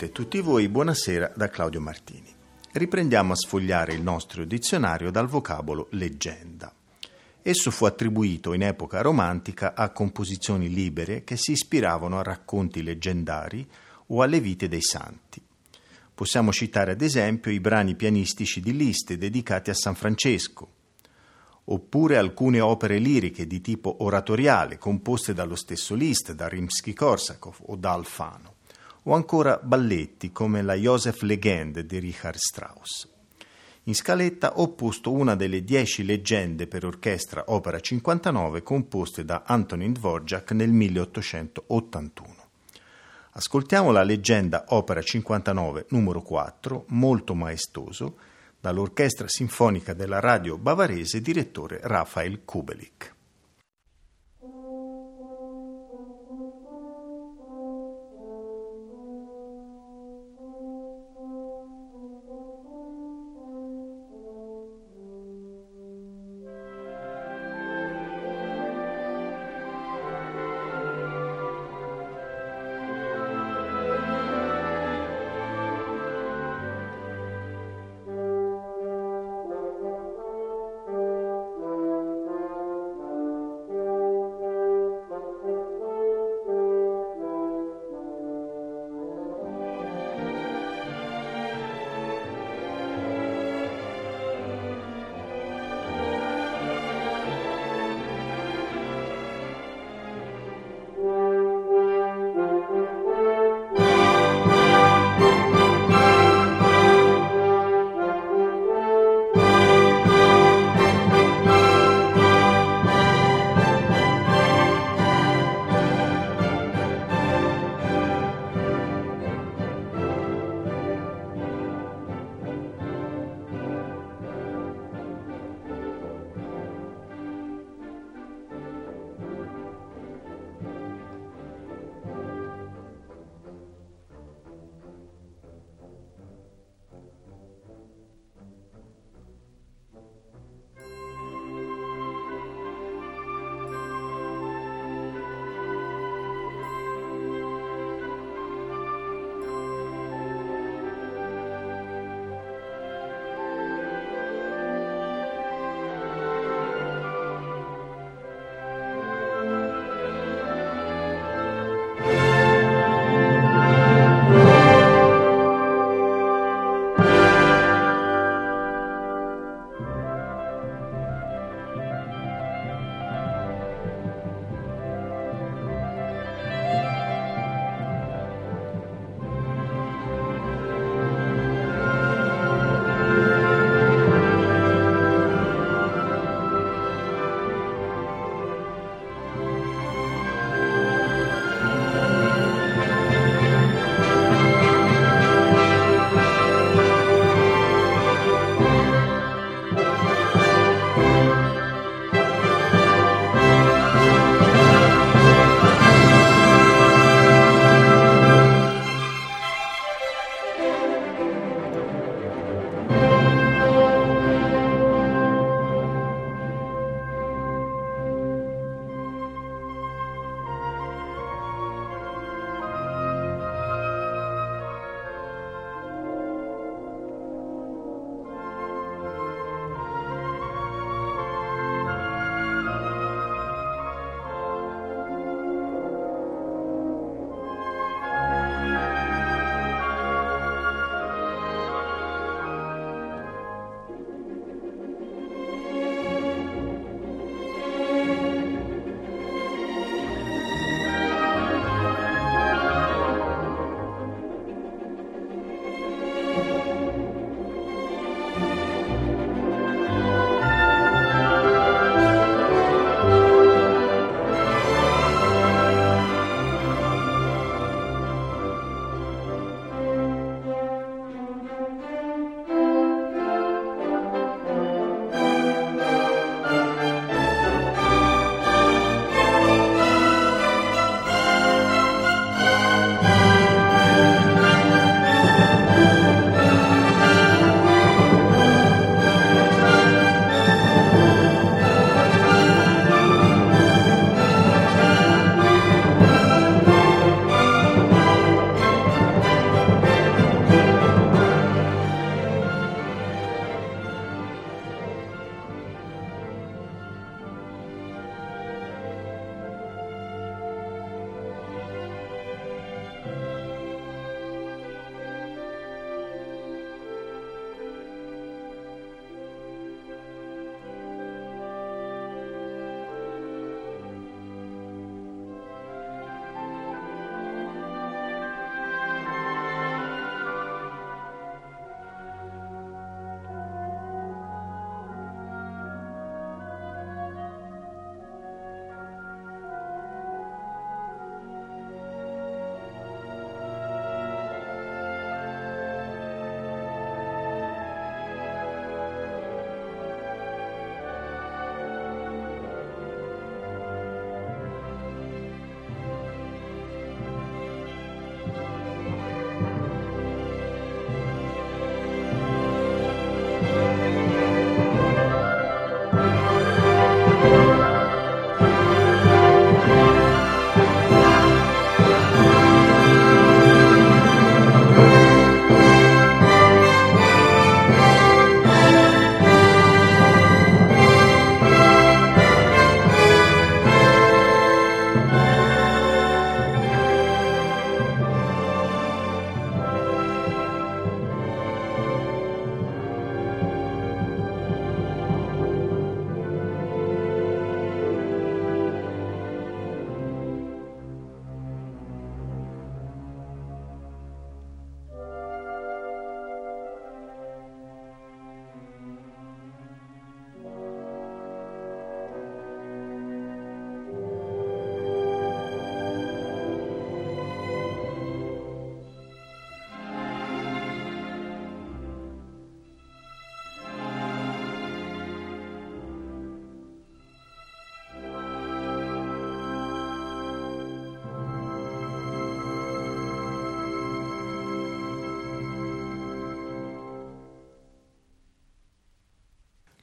Tutte e tutti voi buonasera da Claudio Martini. Riprendiamo a sfogliare il nostro dizionario dal vocabolo leggenda. Esso fu attribuito in epoca romantica a composizioni libere che si ispiravano a racconti leggendari o alle vite dei santi. Possiamo citare ad esempio i brani pianistici di Liszt dedicati a San Francesco, oppure alcune opere liriche di tipo oratoriale composte dallo stesso Liszt, da Rimsky-Korsakov o da Alfano o ancora balletti come la Joseph Legende di Richard Strauss. In scaletta ho posto una delle dieci leggende per orchestra opera 59 composte da Antonin Dvorak nel 1881. Ascoltiamo la leggenda opera 59 numero 4, molto maestoso, dall'Orchestra Sinfonica della Radio Bavarese direttore Rafael Kubelik.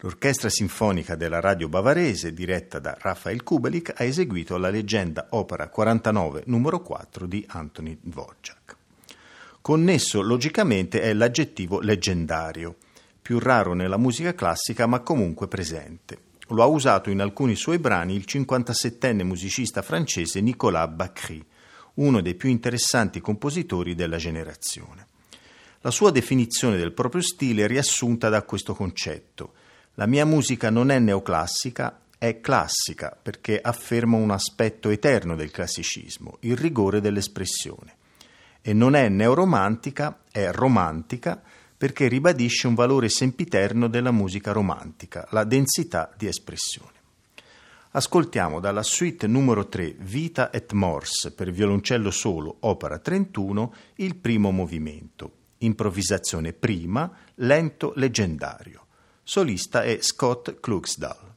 L'orchestra sinfonica della radio bavarese, diretta da Raphael Kubelik, ha eseguito la leggenda opera 49 numero 4 di Anthony Dvorak. Connesso logicamente è l'aggettivo leggendario, più raro nella musica classica ma comunque presente. Lo ha usato in alcuni suoi brani il 57enne musicista francese Nicolas Bacry, uno dei più interessanti compositori della generazione. La sua definizione del proprio stile è riassunta da questo concetto. La mia musica non è neoclassica, è classica perché afferma un aspetto eterno del classicismo, il rigore dell'espressione. E non è neoromantica, è romantica perché ribadisce un valore sempiterno della musica romantica, la densità di espressione. Ascoltiamo dalla suite numero 3 Vita et Mors per violoncello solo, opera 31, il primo movimento. Improvvisazione prima, lento leggendario. Solista è Scott Klugsdal.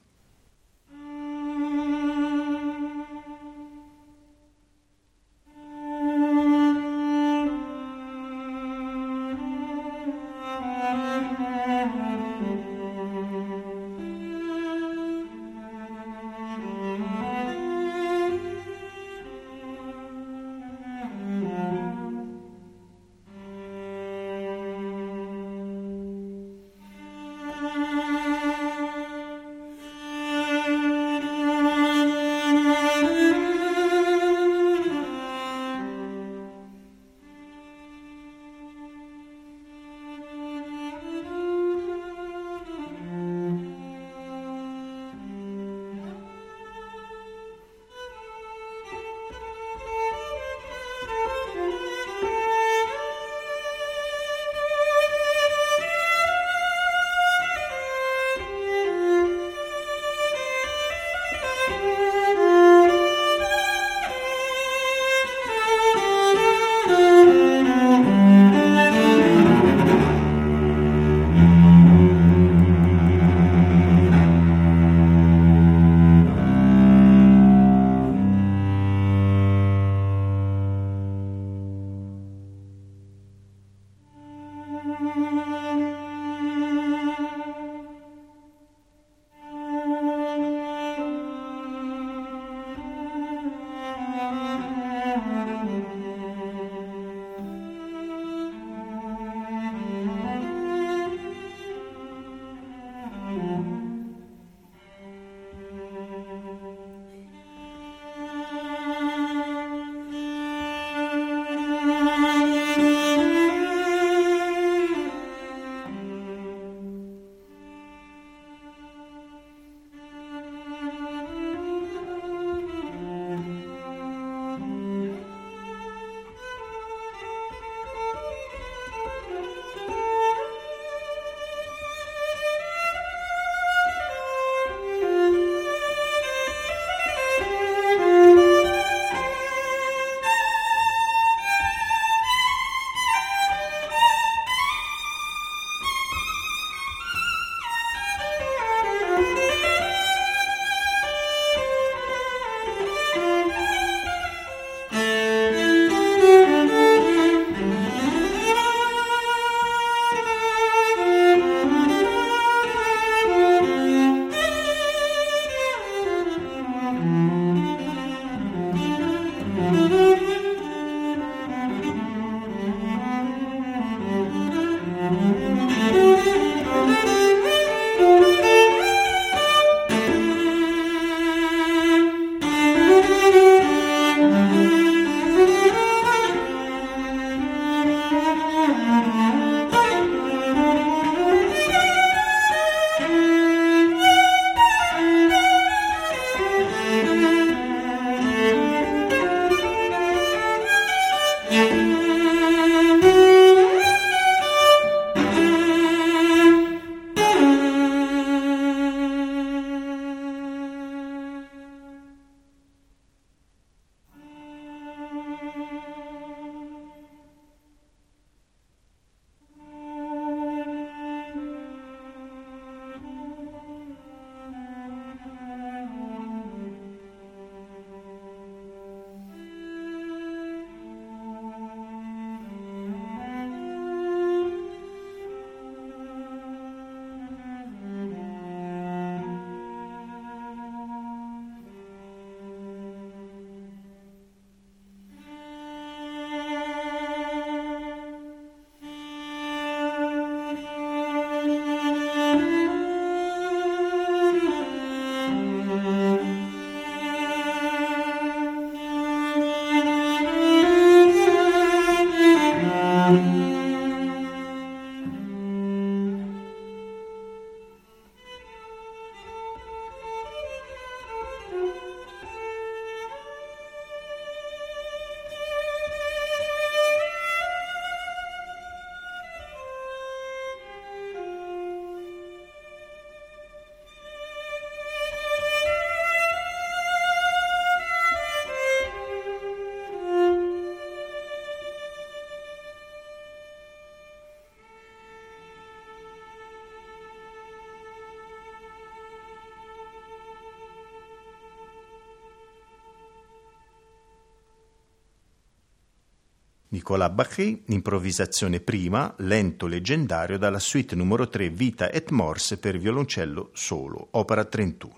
Nicolas Bacry, improvvisazione prima, lento leggendario dalla suite numero 3 Vita et Morse per violoncello solo, opera 31.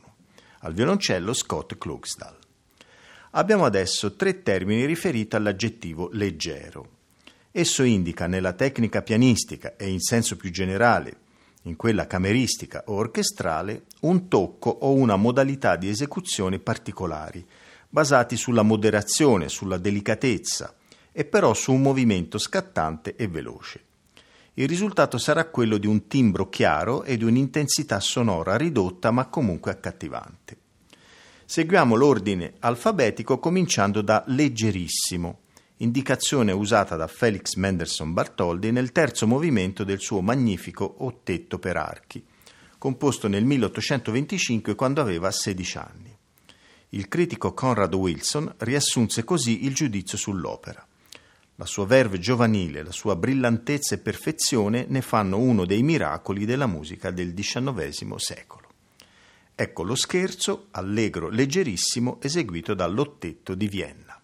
Al violoncello Scott Klugsdal. Abbiamo adesso tre termini riferiti all'aggettivo leggero. Esso indica nella tecnica pianistica e in senso più generale, in quella cameristica o orchestrale, un tocco o una modalità di esecuzione particolari, basati sulla moderazione, sulla delicatezza, e però su un movimento scattante e veloce. Il risultato sarà quello di un timbro chiaro e di un'intensità sonora ridotta ma comunque accattivante. Seguiamo l'ordine alfabetico cominciando da leggerissimo, indicazione usata da Felix Mendelssohn Bartholdi nel terzo movimento del suo magnifico Ottetto per archi, composto nel 1825 quando aveva 16 anni. Il critico Conrad Wilson riassunse così il giudizio sull'opera. La sua verve giovanile, la sua brillantezza e perfezione ne fanno uno dei miracoli della musica del XIX secolo. Ecco lo scherzo, allegro, leggerissimo, eseguito dall'Ottetto di Vienna.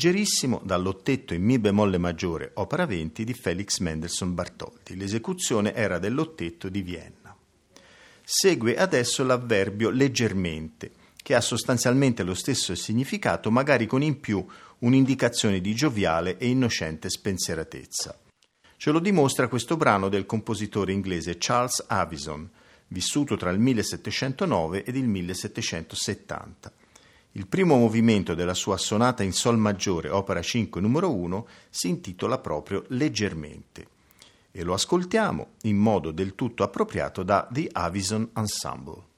Leggerissimo dall'ottetto in Mi bemolle maggiore, opera 20 di Felix Mendelssohn Bartholdi. L'esecuzione era dell'ottetto di Vienna. Segue adesso l'avverbio leggermente, che ha sostanzialmente lo stesso significato, magari con in più un'indicazione di gioviale e innocente spensieratezza. Ce lo dimostra questo brano del compositore inglese Charles Avison, vissuto tra il 1709 ed il 1770. Il primo movimento della sua sonata in Sol maggiore, opera 5, numero 1, si intitola proprio Leggermente e lo ascoltiamo in modo del tutto appropriato da The Avison Ensemble.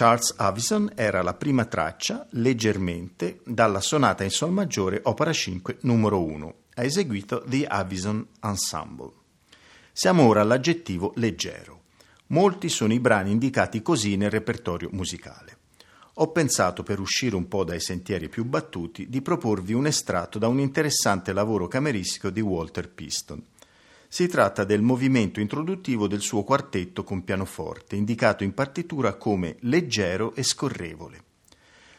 Charles Avison era la prima traccia, leggermente, dalla sonata in Sol maggiore, opera 5, numero 1. Ha eseguito The Avison Ensemble. Siamo ora all'aggettivo leggero. Molti sono i brani indicati così nel repertorio musicale. Ho pensato, per uscire un po' dai sentieri più battuti, di proporvi un estratto da un interessante lavoro cameristico di Walter Piston si tratta del movimento introduttivo del suo quartetto con pianoforte, indicato in partitura come leggero e scorrevole.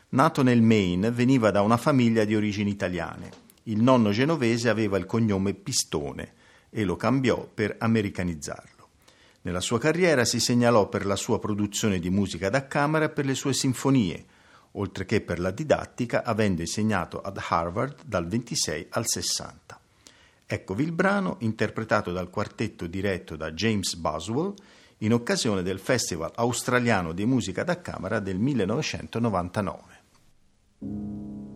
Nato nel Maine, veniva da una famiglia di origini italiane. Il nonno genovese aveva il cognome Pistone e lo cambiò per americanizzarlo. Nella sua carriera si segnalò per la sua produzione di musica da camera e per le sue sinfonie, oltre che per la didattica, avendo insegnato ad Harvard dal 26 al 60. Eccovi il brano interpretato dal quartetto diretto da James Boswell in occasione del Festival australiano di musica da camera del 1999.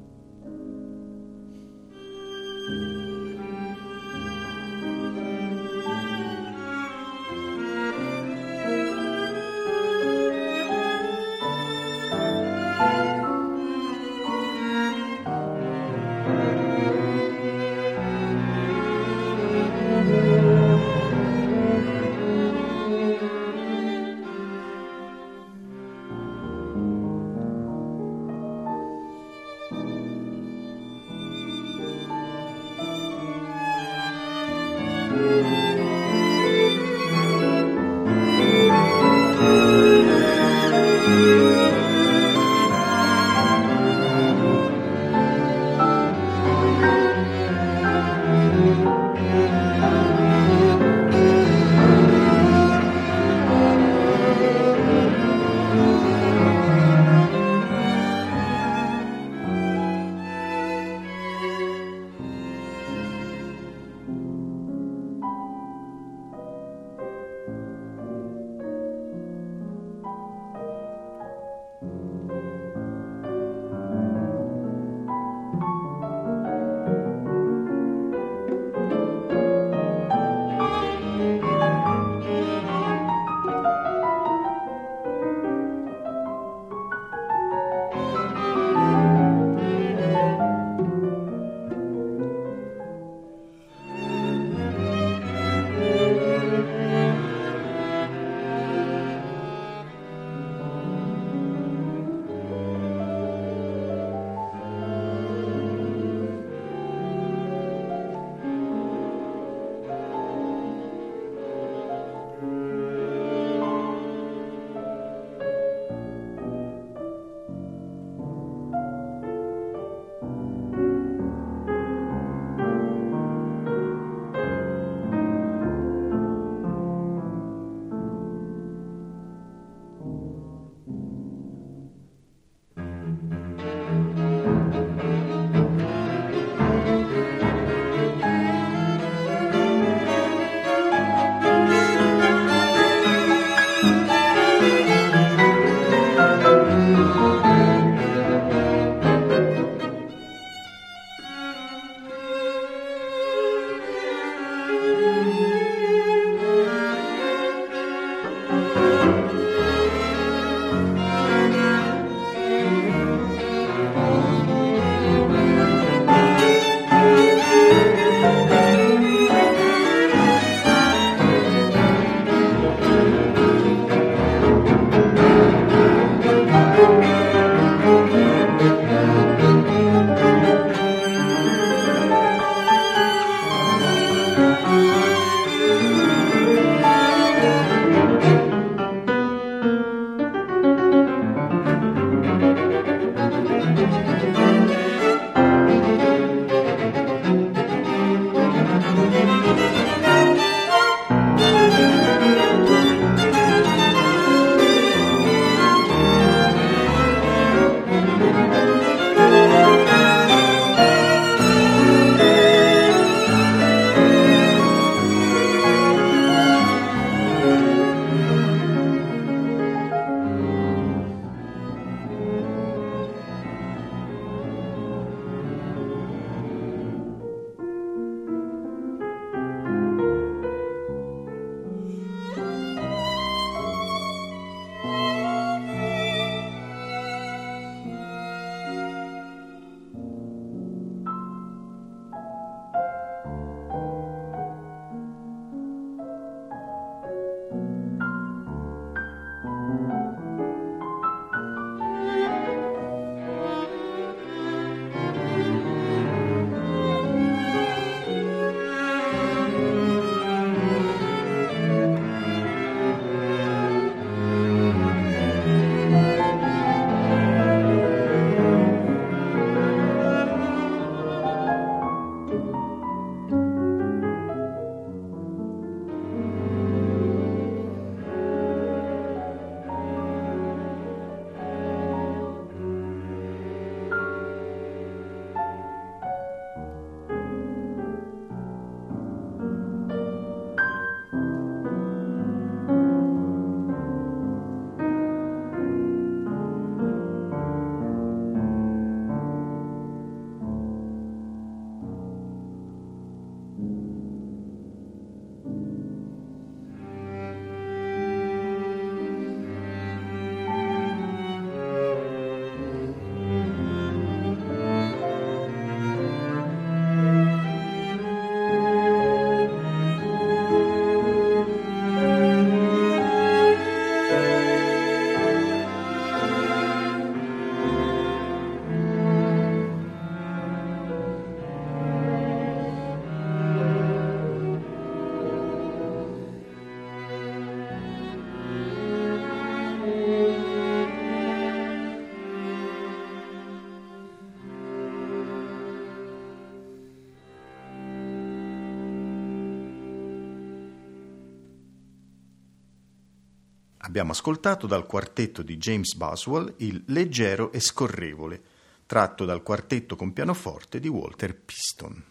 Abbiamo ascoltato dal quartetto di James Boswell il Leggero e scorrevole, tratto dal quartetto con pianoforte di Walter Piston.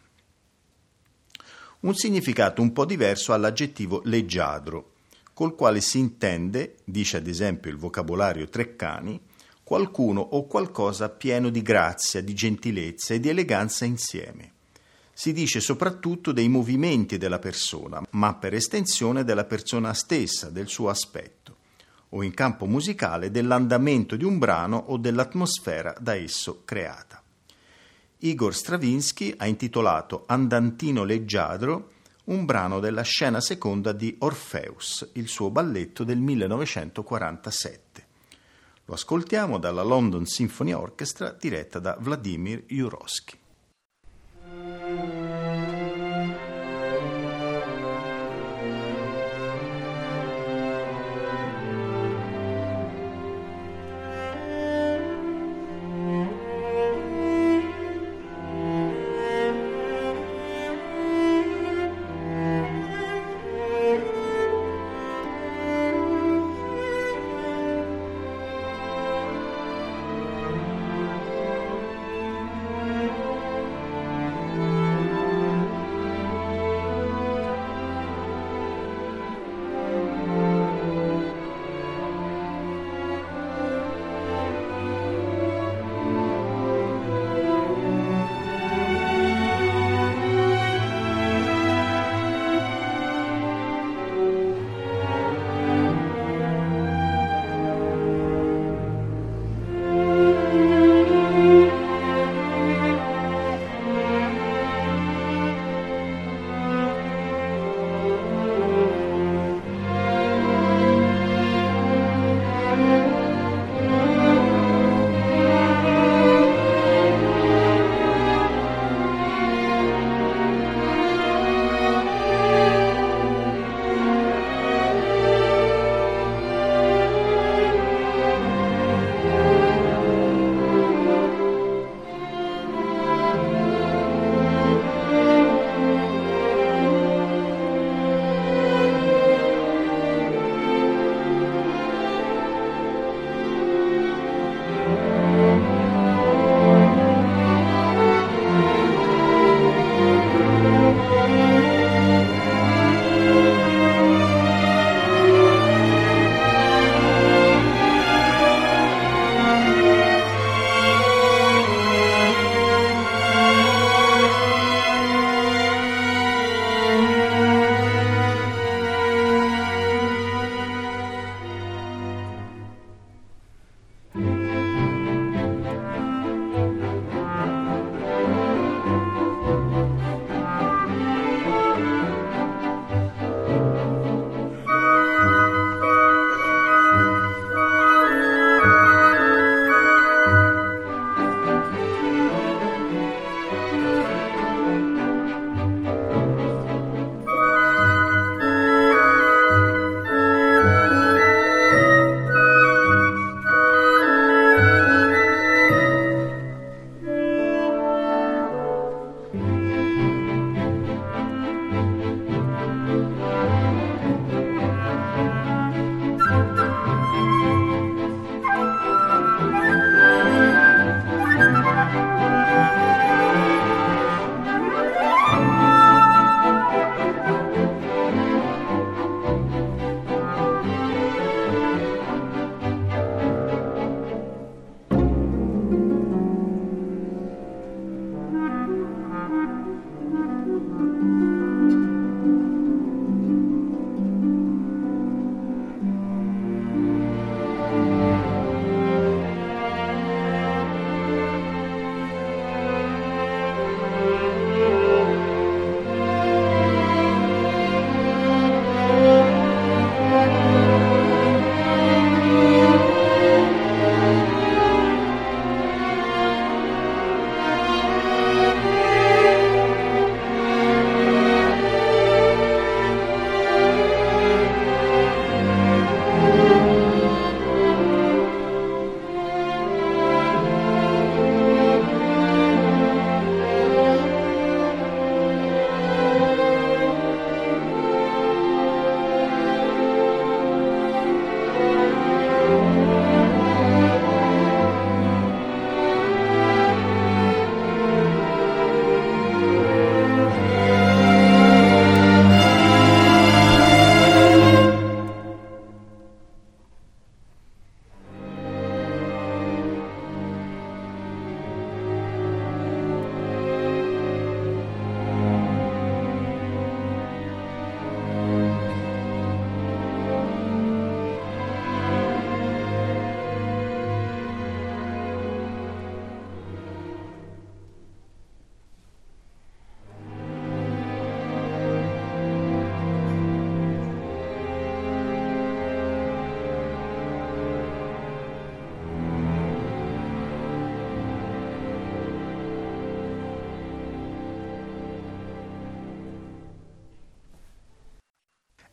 Un significato un po' diverso all'aggettivo leggiadro, col quale si intende, dice ad esempio il vocabolario Treccani, qualcuno o qualcosa pieno di grazia, di gentilezza e di eleganza insieme. Si dice soprattutto dei movimenti della persona, ma per estensione della persona stessa, del suo aspetto o in campo musicale dell'andamento di un brano o dell'atmosfera da esso creata. Igor Stravinsky ha intitolato Andantino leggiadro un brano della scena seconda di Orpheus, il suo balletto del 1947. Lo ascoltiamo dalla London Symphony Orchestra diretta da Vladimir Jurowski.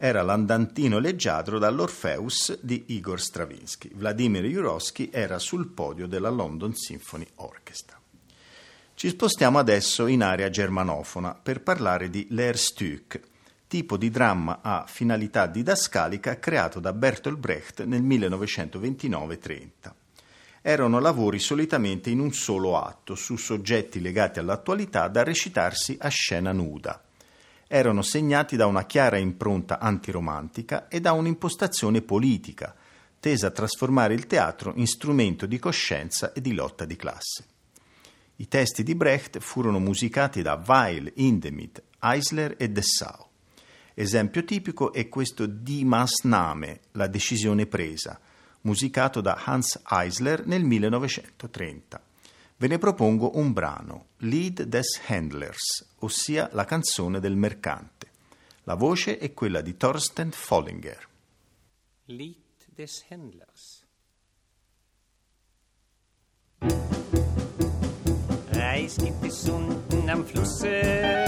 Era l'andantino leggiadro dall'Orpheus di Igor Stravinsky. Vladimir Jurowski era sul podio della London Symphony Orchestra. Ci spostiamo adesso in area germanofona per parlare di Lehrstück, tipo di dramma a finalità didascalica creato da Bertolt Brecht nel 1929-30. Erano lavori solitamente in un solo atto, su soggetti legati all'attualità da recitarsi a scena nuda erano segnati da una chiara impronta antiromantica e da un'impostazione politica, tesa a trasformare il teatro in strumento di coscienza e di lotta di classe. I testi di Brecht furono musicati da Weil, Hindemith, Eisler e Dessau. Esempio tipico è questo Die Maßnahme, la decisione presa, musicato da Hans Eisler nel 1930 ve ne propongo un brano, Lied des Händlers, ossia la canzone del mercante. La voce è quella di Thorsten Follinger. Lied des Händlers. Reis gibt es unten am Flusse,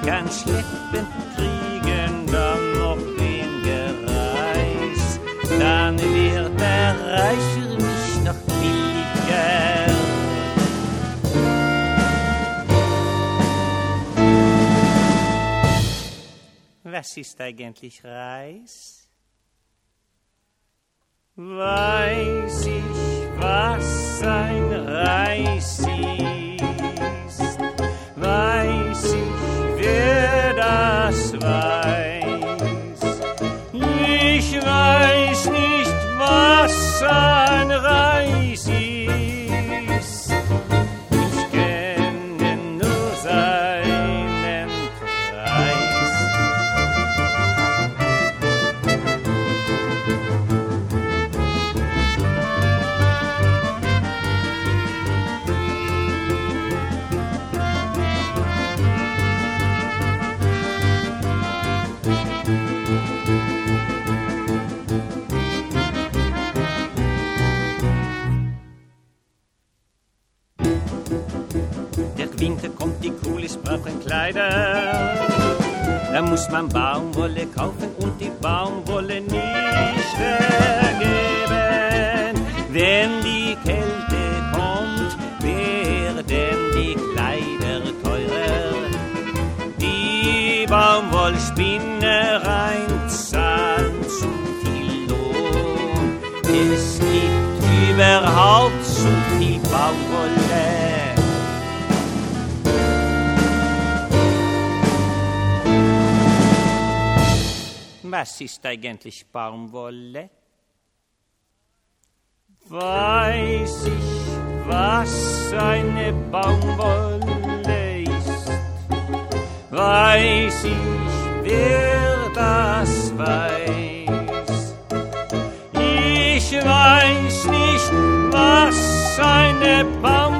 den Reis kann schleppen, kriegen dann noch weniger Reis. Dann wird der Reis für mich noch billiger. Was ist eigentlich Reis? Weiß ich, was ein Reis ist? Weiß ich, wer das weiß? Ich weiß nicht, was ein Reis Winter kommt, die Kulis brauchen Kleider. Da muss man Baumwolle kaufen und die Baumwolle nicht vergeben. Wenn die Kälte kommt, werden die Kleider teurer. Die Baumwollspinnereien zahlen zu viel Lohn. Es gibt überhaupt zu viel Baumwolle. Was ist eigentlich Baumwolle? Weiß ich, was eine Baumwolle ist? Weiß ich, wer das weiß? Ich weiß nicht, was eine Baumwolle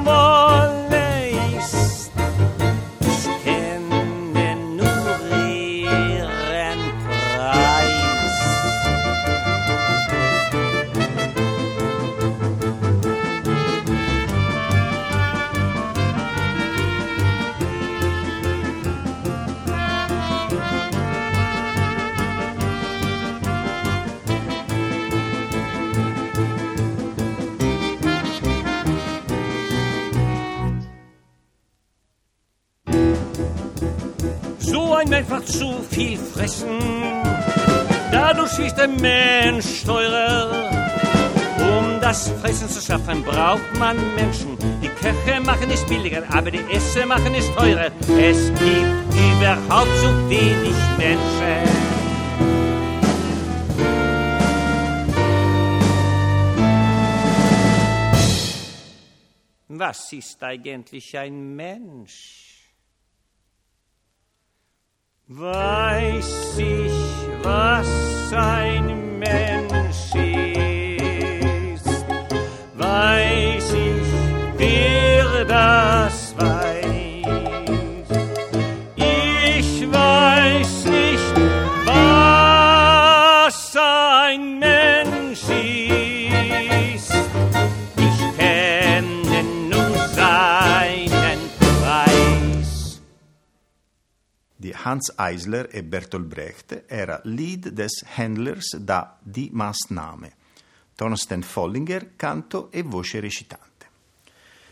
ein macht zu viel fressen, dadurch ist der Mensch teurer. Um das Fressen zu schaffen, braucht man Menschen. Die Köche machen es billiger, aber die Esse machen es teurer. Es gibt überhaupt zu wenig Menschen. Was ist eigentlich ein Mensch? Weiß ich, was ein Mensch ist? Hans Eisler e Bertolt Brecht era Lied des Händlers da Die Maßnahme. Thorsten Follinger, canto e voce recitante.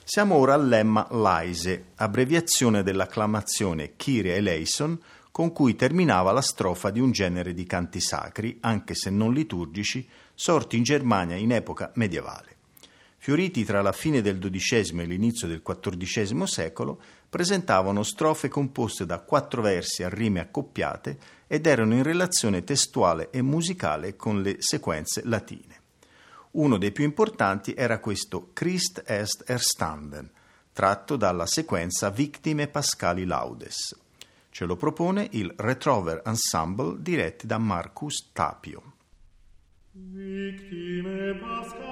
Siamo ora al lemma Leise, abbreviazione dell'acclamazione Kyrie eleison, con cui terminava la strofa di un genere di canti sacri, anche se non liturgici, sorti in Germania in epoca medievale. Fioriti tra la fine del XII e l'inizio del XIV secolo, presentavano strofe composte da quattro versi a rime accoppiate ed erano in relazione testuale e musicale con le sequenze latine. Uno dei più importanti era questo Christ est erstanden, tratto dalla sequenza Victime Pascali Laudes. Ce lo propone il Retrover Ensemble diretti da Marcus Tapio. Victime Pascali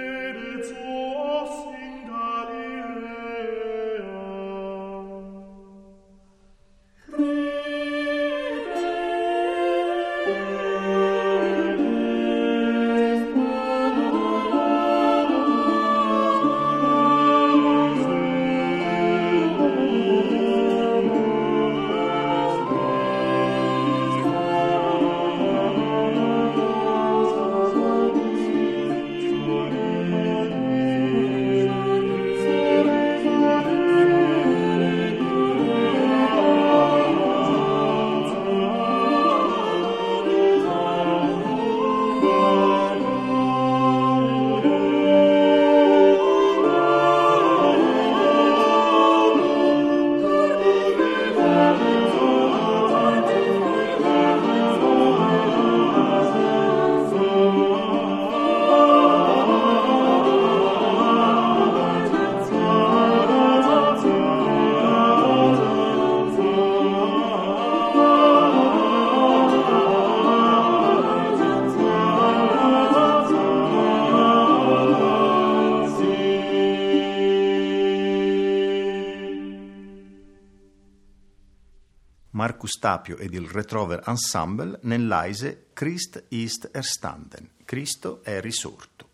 Tapio ed il Retrover Ensemble nell'Aise Christ ist erstanden, Cristo è risorto.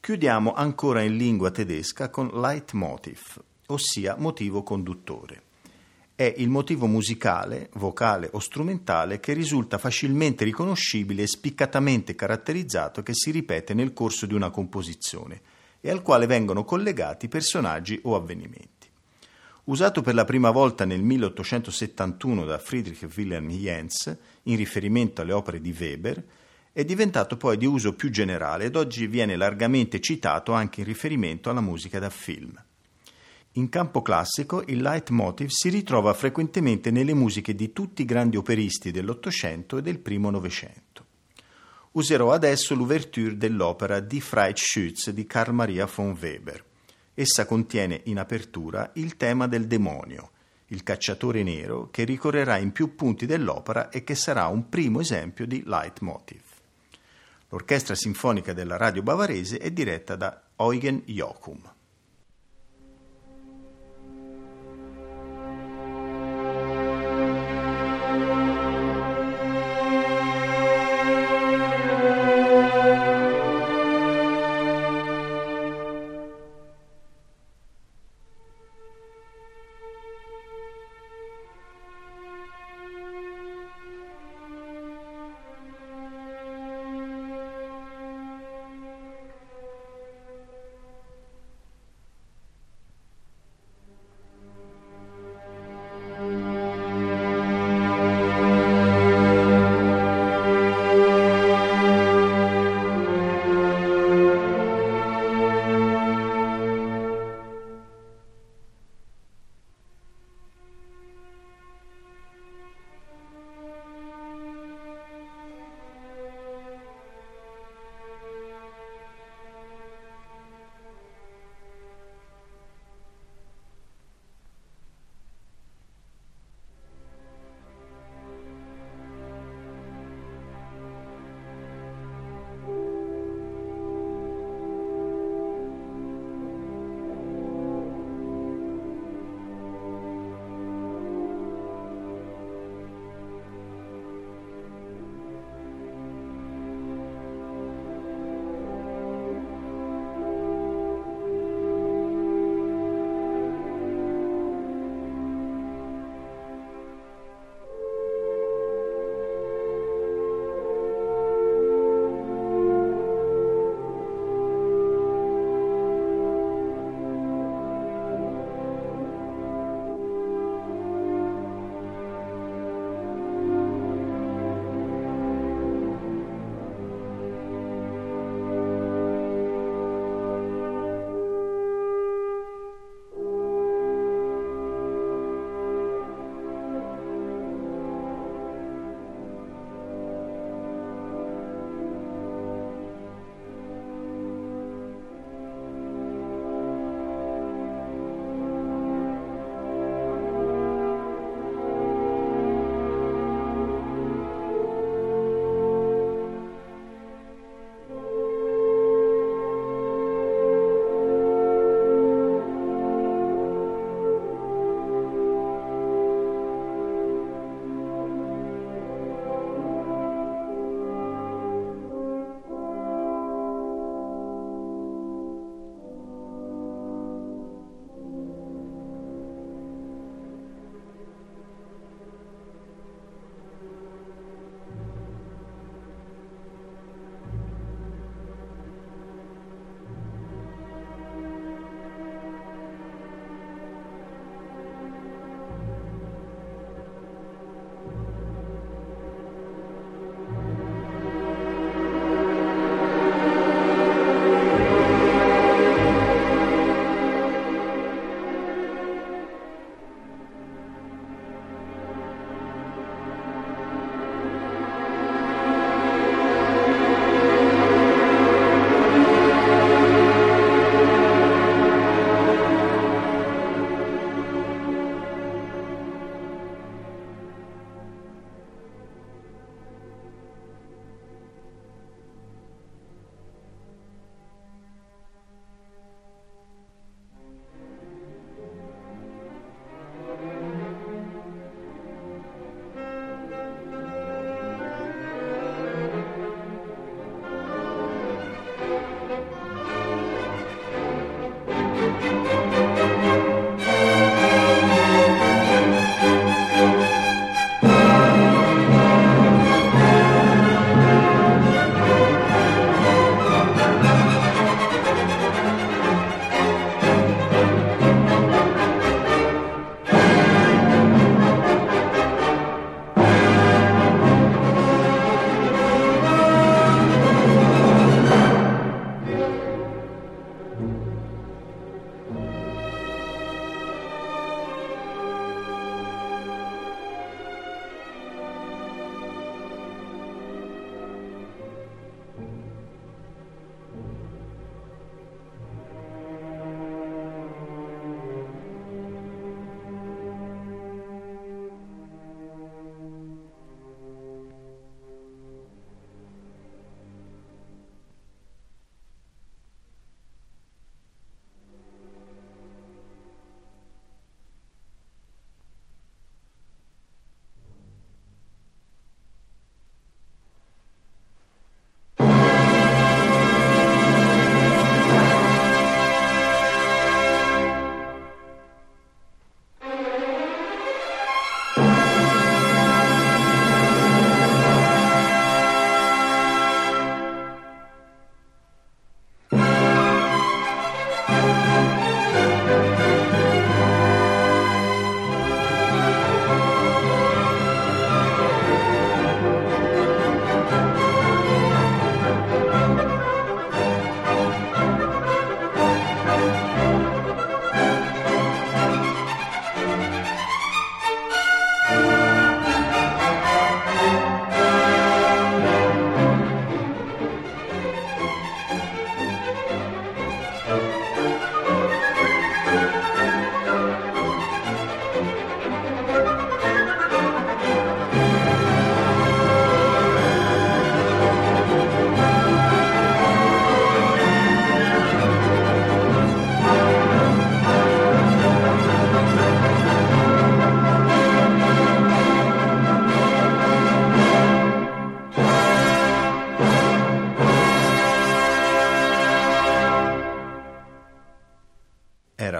Chiudiamo ancora in lingua tedesca con Leitmotiv, ossia motivo conduttore. È il motivo musicale, vocale o strumentale che risulta facilmente riconoscibile e spiccatamente caratterizzato che si ripete nel corso di una composizione e al quale vengono collegati personaggi o avvenimenti. Usato per la prima volta nel 1871 da Friedrich Wilhelm Jens in riferimento alle opere di Weber, è diventato poi di uso più generale ed oggi viene largamente citato anche in riferimento alla musica da film. In campo classico il leitmotiv si ritrova frequentemente nelle musiche di tutti i grandi operisti dell'Ottocento e del primo Novecento. Userò adesso l'ouverture dell'opera Die Freischütz di Carl Maria von Weber. Essa contiene in apertura il tema del demonio, il cacciatore nero, che ricorrerà in più punti dell'opera e che sarà un primo esempio di leitmotiv. L'orchestra sinfonica della radio bavarese è diretta da Eugen Jochum.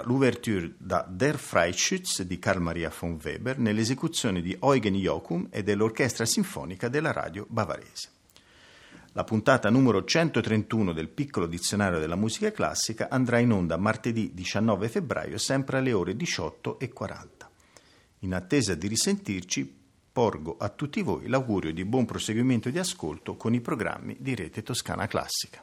L'ouverture da Der Freischütz di Carl Maria von Weber nell'esecuzione di Eugen Jochum e dell'Orchestra Sinfonica della Radio Bavarese. La puntata numero 131 del piccolo dizionario della musica classica andrà in onda martedì 19 febbraio sempre alle ore 18.40. In attesa di risentirci, porgo a tutti voi l'augurio di buon proseguimento di ascolto con i programmi di Rete Toscana Classica.